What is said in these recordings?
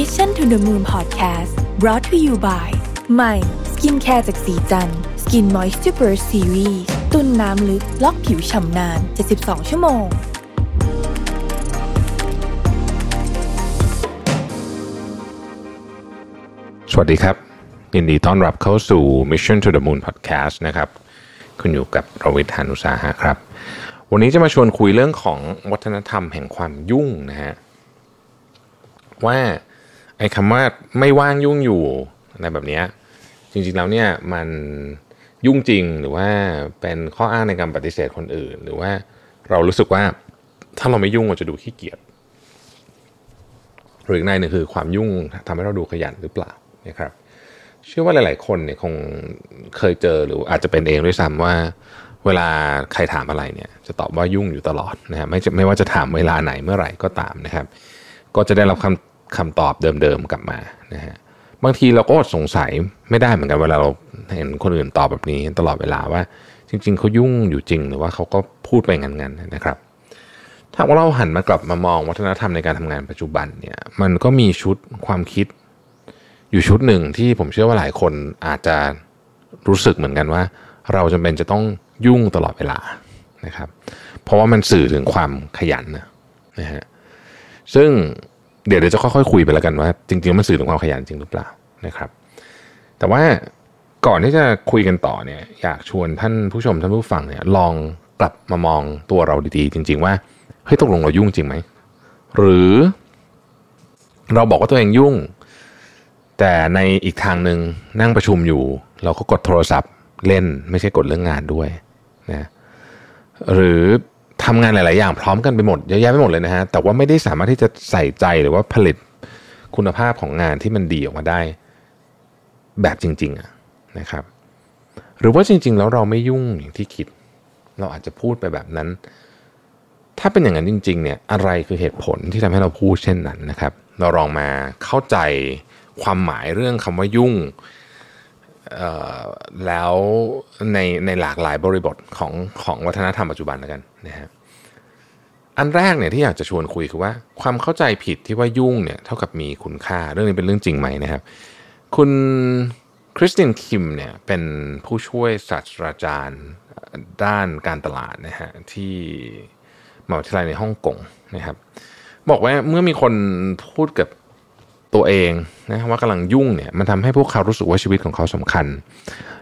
Mission to the Moon Podcast brought to you by ใหม่ skincare จากศรีจันทร์ Skin Moist Super Series ตุนน้ำลึกล็อกผิวฉ่ำนาน 72 ชั่วโมง สวัสดีครับ ยินดีต้อนรับเข้าสู่ Mission to the Moon Podcast นะครับ คุณอยู่กับรวิศ หาญอุตสาหะครับ วันนี้จะมาชวนคุยเรื่องของวัฒนธรรมแห่งความยุ่งนะฮะว่า ไอ้คำว่าไม่ว่างยุ่งอยู่อะไรแบบนี้จริงๆแล้วเนี่ยมันยุ่งจริงหรือว่าเป็นข้ออ้างในการปฏิเสธคนอื่น หรือว่าเรารู้สึกว่าถ้าเราไม่ยุ่งเราจะดูขี้เกียจหรืออีกในหนึ่งคือความยุ่งทำให้เราดูขยันหรือเปล่านะครับ เชื่อว่าหลาย ๆ คนเนี่ยคงเคยเจอหรืออาจจะเป็นเองด้วยซ้ำว่า เวลาใครถามอะไรเนี่ย จะตอบว่ายุ่งอยู่ตลอดนะฮะไม่ไม่ว่าจะถามเวลาไหนเมื่อไหร่ก็ตามนะครับ ก็จะได้รับคำ คำตอบเดิมๆกลับมานะฮะบางทีเราก็อดสงสัยไม่ได้เหมือนกันเวลาเราเห็นคนอื่นตอบแบบนี้ตลอดเวลาว่า จริง ๆเขายุ่งอยู่จริงหรือว่าเขาก็พูดไปงั้นๆนะครับ ถ้าว่าเราหันมากลับมามองวัฒนธรรมในการทำงานปัจจุบันเนี่ยมันก็มีชุดความคิด อยู่ชุดหนึ่งที่ผมเชื่อว่าหลายคนอาจจะรู้สึกเหมือนกันว่า เราจำเป็นจะต้องยุ่งตลอดเวลานะครับ เพราะว่ามันสื่อถึงความขยันนะฮะซึ่ง เดี๋ยวเดี๋ยวจะค่อยๆคุยไปแล้วกันว่า จริงๆมันสื่อถึงความขยันจริงหรือเปล่านะครับ แต่ว่าก่อนที่จะคุยกันต่อเนี่ย อยากชวนท่านผู้ชมท่านผู้ฟังเนี่ย ลองกลับมามองตัวเราดีๆ จริง ๆ ว่าเฮ้ยตกลงเรายุ่งจริงไหมหรือเราบอกว่าตัวเองยุ่ง แต่ในอีกทางหนึ่งนั่งประชุมอยู่ เราก็กดโทรศัพท์เล่นไม่ใช่กดเรื่องงานด้วยนะหรือ ทำงานหลาย ๆ อย่างพร้อมกันไปหมดเยอะแยะไปหมดเลยนะฮะแต่ว่าไม่ได้สามารถที่จะใส่ใจหรือว่าผลิตคุณภาพของงานที่มันดีออกมาได้ แบบจริง ๆ นะครับ หรือว่าจริง ๆ แล้วเราไม่ยุ่งอย่างที่คิด เราอาจจะพูดไปแบบนั้น ถ้าเป็นอย่างนั้นจริง ๆ เนี่ยอะไรคือเหตุผลที่ทำให้เราพูดเช่นนั้นนะครับ เราลองมาเข้าใจความหมายเรื่องคำว่ายุ่ง แล้วในในหลากหลายบริบทของของวัฒนธรรมปัจจุบันแล้วกันนะฮะอันแรกเนี่ยที่อยากจะชวนคุยคือว่าความเข้าใจผิดที่ว่ายุ่งเนี่ยเท่ากับมีคุณค่าเรื่องนี้เป็นเรื่องจริงไหมนะครับ คุณคริสตินคิมเนี่ยเป็นผู้ช่วยศาสตราจารย์ด้านการตลาดนะฮะที่มหาวิทยาลัยในฮ่องกงนะครับบอกว่าเมื่อมีคนพูดกับ ตัวเองนะว่ากำลังยุ่งเนี่ยมันทำให้พวกเขารู้สึกว่าชีวิตของเขาสำคัญ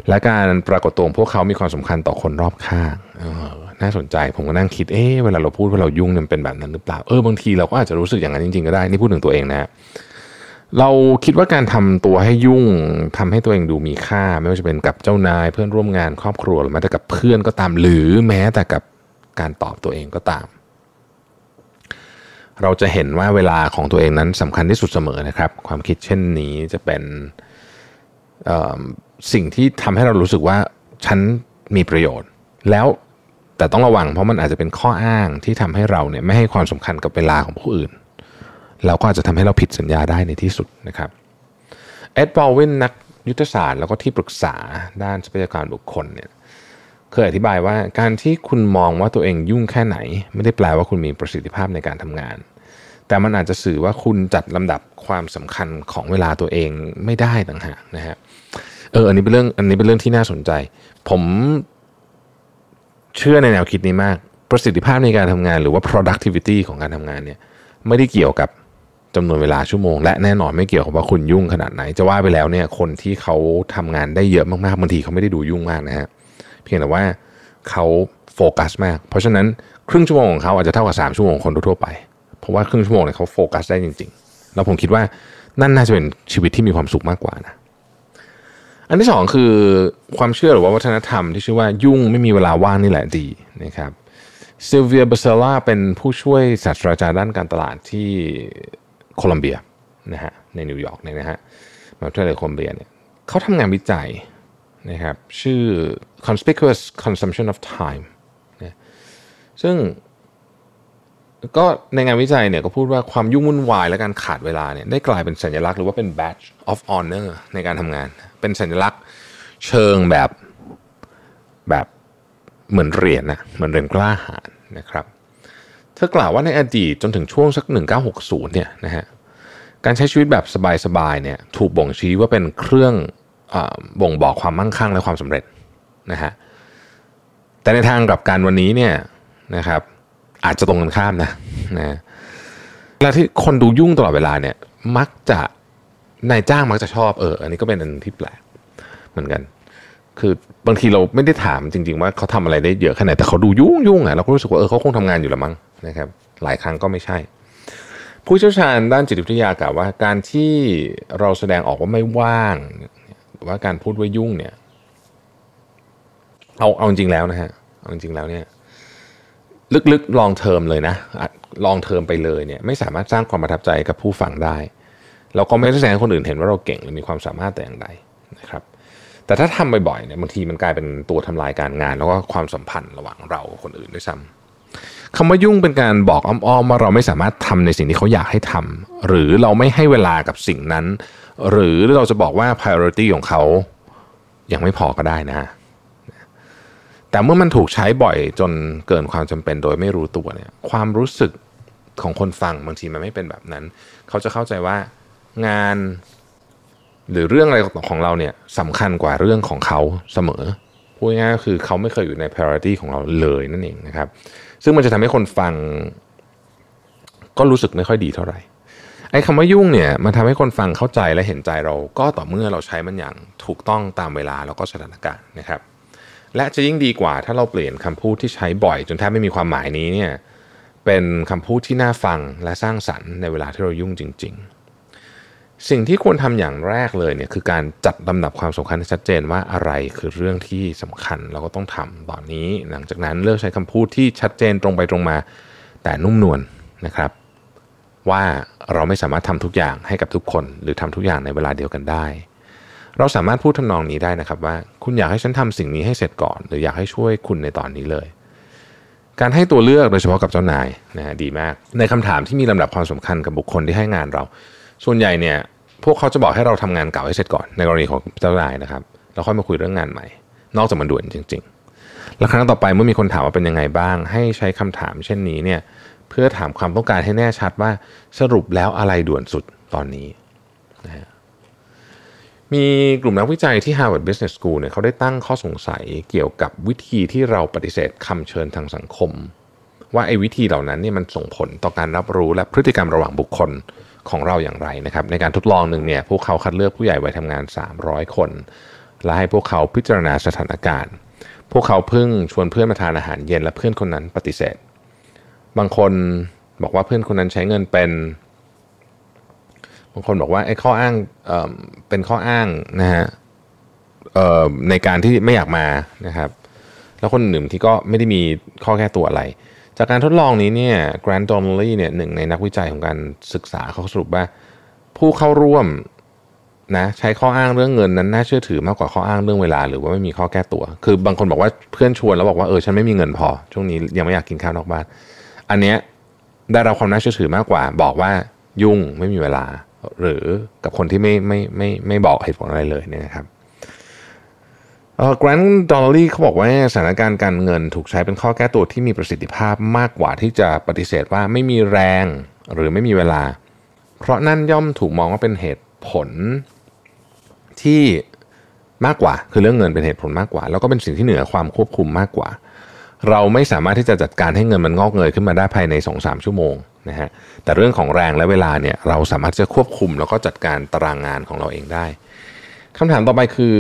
และการปรากฏตัวของพวกเขามีความสำคัญต่อคนรอบข้างออน่าสนใจผมก็นั่งคิดเอ๊ะเวลาเราพูดว่าเรายุ่งเนี่ยเป็นแบบนั้นหรือเปล่าเออบางทีเราก็อาจจะรู้สึกอย่างนั้นจริงๆก็ได้นี่พูดถึงตัวเองนะเราคิดว่าการทำตัวให้ยุ่งทำให้ตัวเองดูมีค่า ไม่ว่าจะเป็นกับเจ้านายเพื่อนร่วมงานครอบครัวหรือแม้แต่กับเพื่อนก็ตามหรือแม้แต่กับการตอบตัวเองก็ตาม เราจะเห็นว่าเวลาของตัวเองนั้นสำคัญที่สุดเสมอนะครับ ความคิดเช่นนี้จะเป็นสิ่งที่ทำให้เรารู้สึกว่าฉันมีประโยชน์ แล้วแต่ต้องระวังเพราะมันอาจจะเป็นข้ออ้างที่ทำให้เราเนี่ยไม่ให้ความสำคัญกับเวลาของผู้อื่นแล้วก็อาจจะทำให้เราผิดสัญญาได้ในที่สุดนะครับเอ็ดบอลวินนักยุทธศาสตร์แล้วก็ที่ปรึกษาด้านทรัพยากรบุคคลเนี่ย เคยอธิบายว่าการที่คุณมองว่าตัวเองยุ่งแค่ไหน ไม่ได้แปลว่าคุณมีประสิทธิภาพในการทำงาน แต่มันอาจจะสื่อว่าคุณจัดลำดับความสำคัญของเวลาตัวเองไม่ได้ต่างหากนะฮะเอออันนี้เป็นเรื่องอันนี้เป็นเรื่องที่น่าสนใจ ผมเชื่อในแนวคิดนี้มาก ประสิทธิภาพในการทำงานหรือว่า productivity ของการทำงานเนี่ยไม่ได้เกี่ยวกับจำนวนเวลาชั่วโมง และแน่นอนไม่เกี่ยวกับว่าคุณยุ่งขนาดไหน จะว่าไปแล้วเนี่ยคนที่เขาทำงานได้เยอะมากๆบางทีเขาไม่ได้ดูยุ่งมากนะฮะเพียงแต่ว่าเขาโฟกัสมาก เพราะฉะนั้นครึ่งชั่วโมงของเขาอาจจะเท่ากับ3ชั่วโมงคนทั่วไป เพราะว่าครึ่งชั่วโมงเนี่ยเขาโฟกัสได้จริง ๆ แล้วผมคิดว่านั่นน่าจะเป็นชีวิตที่มีความสุขมากกว่านะอันที่สองคือความเชื่อหรือว่าวัฒนธรรมที่ชื่อว่ายุ่งไม่มีเวลาว่างนี่แหละดีนะครับซิลเวียเบลเลซซาเป็นผู้ช่วยศาสตราจารย์ด้านการตลาดที่โคลัมเบียนะฮะในนิวยอร์กเนี่ยนะฮะมหาวิทยาลัยโคลัมเบียเนี่ยเขาทำงานวิจัยนะครับชื่อ conspicuous consumption of time นะซึ่งก็ในงานวิจัยเนี่ยก็พูดว่าความยุ่งวุ่นวายและการขาดเวลาเนี่ยได้กลายเป็นสัญลักษณ์หรือว่าเป็น badge of honor ในการทำงาน เป็นสัญลักษณ์เชิงแบบแบบเหมือนเหรียญนะเหมือนเหรียญกล้าหาญนะครับ เธอกล่าวว่าในอดีตจนถึงช่วงสัก 1960 เนี่ยนะฮะการใช้ชีวิตแบบสบายๆเนี่ยถูกบ่งชี้ว่าเป็นเครื่องอบ่งบอกความมั่งคั่งและความสำเร็จ นะฮะแต่ในทางกลับกันวันนี้เนี่ยนะครับ อาจจะตรงกันข้ามนะนะเวลาที่คนดูยุ่งตลอดเวลาเนี่ย มักจะนายจ้างมักจะชอบเอออันนี้ก็เป็นอันที่แปลกเหมือนกัน คือบางทีเราไม่ได้ถามจริง ๆ ว่าเขาทำอะไรได้เยอะขนาดแต่เขาดูยุ่งยุ่งอะเราก็รู้สึกว่าเออเขาคงทำงานอยู่ละมั้งนะครับ หลายครั้งก็ไม่ใช่ ผู้เชี่ยวชาญด้านจิตวิทยากล่าวว่า การที่เราแสดงออกว่าไม่ว่าง ว่าการพูดว่ายุ่งเนี่ย เอาเอาจริงแล้วนะฮะเอาจริงแล้วเนี่ยลึกๆลองเทอมเลยนะลองเทอมไปเลยเนี่ยไม่สามารถสร้างความประทับใจกับผู้ฟังได้เราก็ไม่ได้แสดงให้คนอื่นเห็นว่าเราเก่งหรือมีความสามารถแต่อย่างใดนะครับแต่ถ้าทำบ่อยๆเนี่ยบางทีมันกลายเป็นตัวทำลายการงาน แล้วก็ความสัมพันธ์ระหว่างเรากับคนอื่นด้วยซ้ำคำว่ายุ่งเป็นการบอกอ้อมๆว่าเราไม่สามารถทำในสิ่งที่เขาอยากให้ทำหรือเราไม่ให้เวลากับสิ่งนั้น หรือเราจะบอกว่า priority ของเขายังไม่พอก็ได้นะ แต่เมื่อมันถูกใช้บ่อยจนเกินความจำเป็นโดยไม่รู้ตัวเนี่ย ความรู้สึกของคนฟังบางทีมันไม่เป็นแบบนั้น เขาจะเข้าใจว่างาน หรือเรื่องอะไรของเราเนี่ยสำคัญกว่าเรื่องของเขาเสมอพูดง่ายๆก็คือเขาไม่เคยอยู่ใน priority ของเราเลยนั่นเองนะครับ ซึ่งมันจะทำให้คนฟัง ก็รู้สึกไม่ค่อยดีเท่าไหร่ไอ้คำว่ายุ่งเนี่ยมันทำให้คนฟังเข้าใจและเห็นใจเราก็ต่อเมื่อเราใช้มันอย่างถูกต้องตามเวลาแล้วก็สถานการณ์นะครับ และจะยิ่งดีกว่าถ้าเราเปลี่ยนคำพูดที่ใช้บ่อย จนแทบไม่มีความหมายนี้เนี่ยเป็นคำพูดที่น่าฟังและสร้างสรรค์ในเวลาที่เรายุ่งจริง ๆ สิ่งที่ควรทำอย่างแรกเลยเนี่ยคือการจัดลำดับความสำคัญให้ชัดเจนว่าอะไรคือเรื่องที่สำคัญเราก็ต้องทำตอนนี้ หลังจากนั้นเลือกใช้คำพูดที่ชัดเจนตรงไปตรงมา แต่นุ่มนวลนนะครับ ว่าเราไม่สามารถทำทุกอย่างให้กับทุกคน หรือทำทุกอย่างในเวลาเดียวกันได้ เราสามารถพูดทำนองนี้ได้นะครับว่า คุณอยากให้ฉันทำสิ่งนี้ให้เสร็จก่อน หรืออยากให้ช่วยคุณในตอนนี้เลย การให้ตัวเลือกโดยเฉพาะกับเจ้านายนะดีมาก ในคำถามที่มีลำดับความสำคัญกับบุคคลที่ให้งานเรา ส่วนใหญ่เนี่ยพวกเขาจะบอกให้เราทำงานเก่าให้เสร็จก่อน ในกรณีของเจ้านายนะครับแล้วค่อยมาคุยเรื่องงานใหม่ นอกจากมันด่วนจริง ๆ แล้วครั้งต่อไปเมื่อมีคนถามว่าเป็นยังไงบ้าง ให้ใช้คำถามเช่นนี้เนี่ยเพื่อถามความต้องการให้แน่ชัดว่าสรุปแล้วอะไรด่วนสุดตอนนี้นะฮะ มีกลุ่มนักวิจัยที่ Harvard Business School เนี่ยเขาได้ตั้งข้อสงสัยเกี่ยวกับวิธีที่เราปฏิเสธคำเชิญทางสังคม ว่าไอ้วิธีเหล่านั้นเนี่ยมันส่งผลต่อการรับรู้และพฤติกรรมระหว่างบุคคลของเราอย่างไรนะครับ ในการทดลองหนึ่งเนี่ยพวกเขาคัดเลือกผู้ใหญ่วัยทำงาน 300 คน และให้พวกเขาพิจารณาสถานการณ์ พวกเขาเพิ่งชวนเพื่อนมาทานอาหารเย็นและเพื่อนคนนั้นปฏิเสธ บางคนบอกว่าเพื่อนคนนั้นใช้เงินเป็น บางคนบอกว่าไอ้ข้ออ้างเเป็นข้ออ้างนะฮะในการที่ไม่อยากมานะครับ แล้วคนหนึ่งที่ก็ไม่ได้มีข้อแก้ตัวอะไร จากการทดลองนี้เนี่ยแกรนด์ดอนลี่เนี่ยหนึ่งในนักวิจัยของการศึกษาเขาสรุปว่า ผู้เข้าร่วมนะใช้ข้ออ้างเรื่องเงินนั้นน่าเชื่อถือมากกว่าข้ออ้างเรื่องเวลา หรือว่าไม่มีข้อแก้ตัว คือบางคนบอกว่าเพื่อนชวนแล้วบอกว่าเออฉันไม่มีเงินพอ ช่วงนี้ยังไม่อยากกินข้าวนอกบ้าน อันเนี้ยได้รับความน่าเชื่อถือมากกว่า บอกว่ายุ่งไม่มีเวลา หรือกับคนที่ไม่ไม่ไม่ไม่บอกเหตุผลอะไรเลยเนี่ยนะครับแกรนด์ดอลลี่เขาบอกว่าสถานการณ์การเงินถูกใช้เป็นข้อแก้ตัวที่มีประสิทธิภาพมากกว่าที่จะปฏิเสธว่าไม่มีแรงหรือไม่มีเวลา เพราะนั่นย่อมถูกมองว่าเป็นเหตุผลที่มากกว่า คือเรื่องเงินเป็นเหตุผลมากกว่า แล้วก็เป็นสิ่งที่เหนือความควบคุมมากกว่า เราไม่สามารถที่จะจัดการให้เงินมันงอกเงยขึ้นมาได้ภายใน 2-3 ชั่วโมงนะฮะแต่เรื่องของแรงและเวลาเนี่ยเราสามารถจะควบคุมแล้วก็จัดการตารางงานของเราเองได้คำถามต่อไปคือ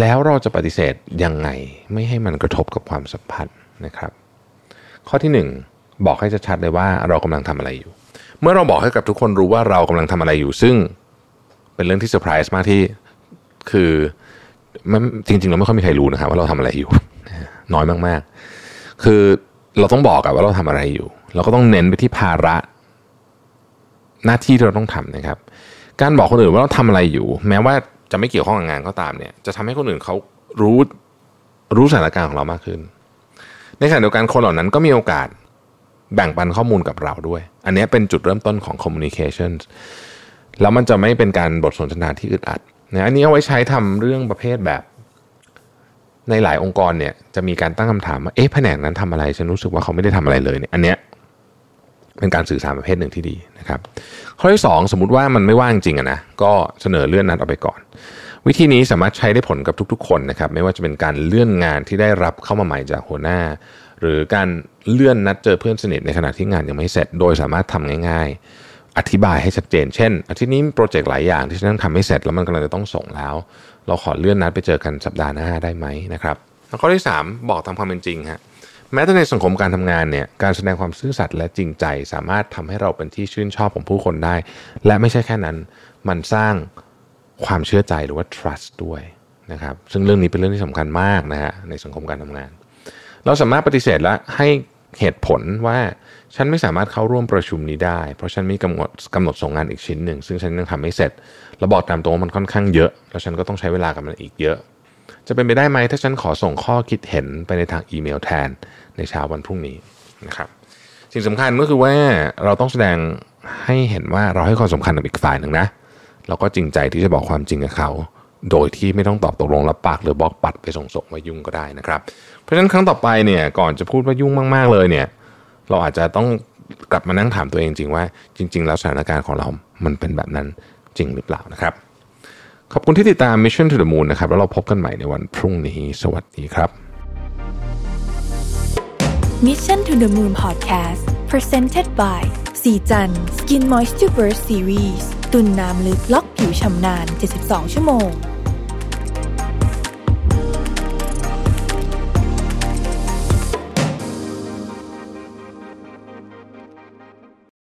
แล้วเราจะปฏิเสธยังไงไม่ให้มันกระทบกับความสัมพันธ์นะครับ ข้อที่ 1 บอกให้ชัดๆเลยว่าเรากำลังทำอะไรอยู่ เมื่อเราบอกให้กับทุกคนรู้ว่าเรากำลังทำอะไรอยู่ ซึ่งเป็นเรื่องที่เซอร์ไพรส์มากที่คือจริงๆเราไม่ค่อยมีใครรู้นะครับว่าเราทำอะไรอยู่ น้อยมากๆ คือเราต้องบอกกับว่าเราทำอะไรอยู่ เราก็ต้องเน้นไปที่ภาระ หน้าที่ที่เราต้องทำนะครับ การบอกคนอื่นว่าเราทำอะไรอยู่ แม้ว่าจะไม่เกี่ยวข้องกับงานก็ตามเนี่ย จะทำให้คนอื่นเขารู้รู้สถานการณ์ของเรามากขึ้น ในขณะเดียวกันคนเหล่านั้นก็มีโอกาสแบ่งปันข้อมูลกับเราด้วย อันนี้เป็นจุดเริ่มต้นของ communication แล้วมันจะไม่เป็นการบทสนทนาที่อึดอัดนะอันนี้เอาไว้ใช้ทำเรื่องประเภทแบบ ในหลายองค์กรเนี่ยจะมีการตั้งคำถามว่าเอ๊ะแผนกนั้นทำอะไรฉันรู้สึกว่าเขาไม่ได้ทำอะไรเลยเนี่ยอันเนี้ยเป็นการสื่อสารประเภทหนึ่งที่ดีนะครับ ข้อที่ 2 สมมุติว่ามันไม่ว่างจริงอะนะก็เสนอเลื่อนนัดออกไปก่อน วิธีนี้สามารถใช้ได้ผลกับทุกๆ คนนะครับ ไม่ว่าจะเป็นการเลื่อนงานที่ได้รับเข้ามาใหม่จากหัวหน้า หรือการเลื่อนนัดเจอเพื่อนสนิทในขณะที่งานยังไม่เสร็จ โดยสามารถทำง่าย ๆ อธิบายให้ชัดเจน เช่น อาทิตย์นี้มีโปรเจกต์หลายอย่างที่ฉันต้องทำให้เสร็จแล้วมันกำลังจะต้องส่งแล้ว เราขอเลื่อนนัดไปเจอกันสัปดาห์หน้าได้ไหมนะครับแล้วข้อที่ 3 บอกตามความเป็นจริงฮะแม้แต่ในสังคมการทำงานเนี่ยการแสดงความซื่อสัตย์และจริงใจ สามารถทำให้เราเป็นที่ชื่นชอบของผู้คนได้ และไม่ใช่แค่นั้น มันสร้างความเชื่อใจหรือว่า trust ด้วยนะครับซึ่งเรื่องนี้เป็นเรื่องที่สำคัญมากนะฮะในสังคมการทำงาน เราสามารถปฏิเสธและให้ เหตุผลว่าฉันไม่สามารถเข้าร่วมประชุมนี้ได้ เพราะฉันมีกำหนดกำหนดส่งงานอีกชิ้นหนึ่ง ซึ่งฉันยังทำไม่เสร็จเราบอกตามตรงว่ามันค่อนข้างเยอะ แล้วฉันก็ต้องใช้เวลากับมันอีกเยอะ จะเป็นไปได้ไหมถ้าฉันขอส่งข้อคิดเห็นไปในทางอีเมลแทนในเช้าวันพรุ่งนี้นะครับสิ่งสำคัญก็คือว่าเราต้องแสดงให้เห็นว่าเราให้ความสำคัญกับอีกฝ่ายหนึ่งนะเราก็จริงใจที่จะบอกความจริงกับเขา โดยที่ไม่ต้องตอบตกลงรับปากหรือบล็อกปัดไปส่งๆว่ายุ่งก็ได้นะครับ เพราะฉะนั้นครั้งต่อไปเนี่ยก่อนจะพูดว่ายุ่งมากๆเลยเนี่ยเราอาจจะต้องกลับมานั่งถามตัวเองจริงว่า จริง ๆ แล้วสถานการณ์ของเรา มันเป็นแบบนั้นจริงหรือเปล่านะครับ ขอบคุณที่ติดตาม Mission to the Moon นะครับแล้วเราพบกันใหม่ในวันพรุ่งนี้ สวัสดีครับ Mission to the Moon Podcast Presented by สีจัน Skin Moisture Burst Series ตุ่นน้ำลึกล็อกผิวชำนาน 72 ชั่วโมง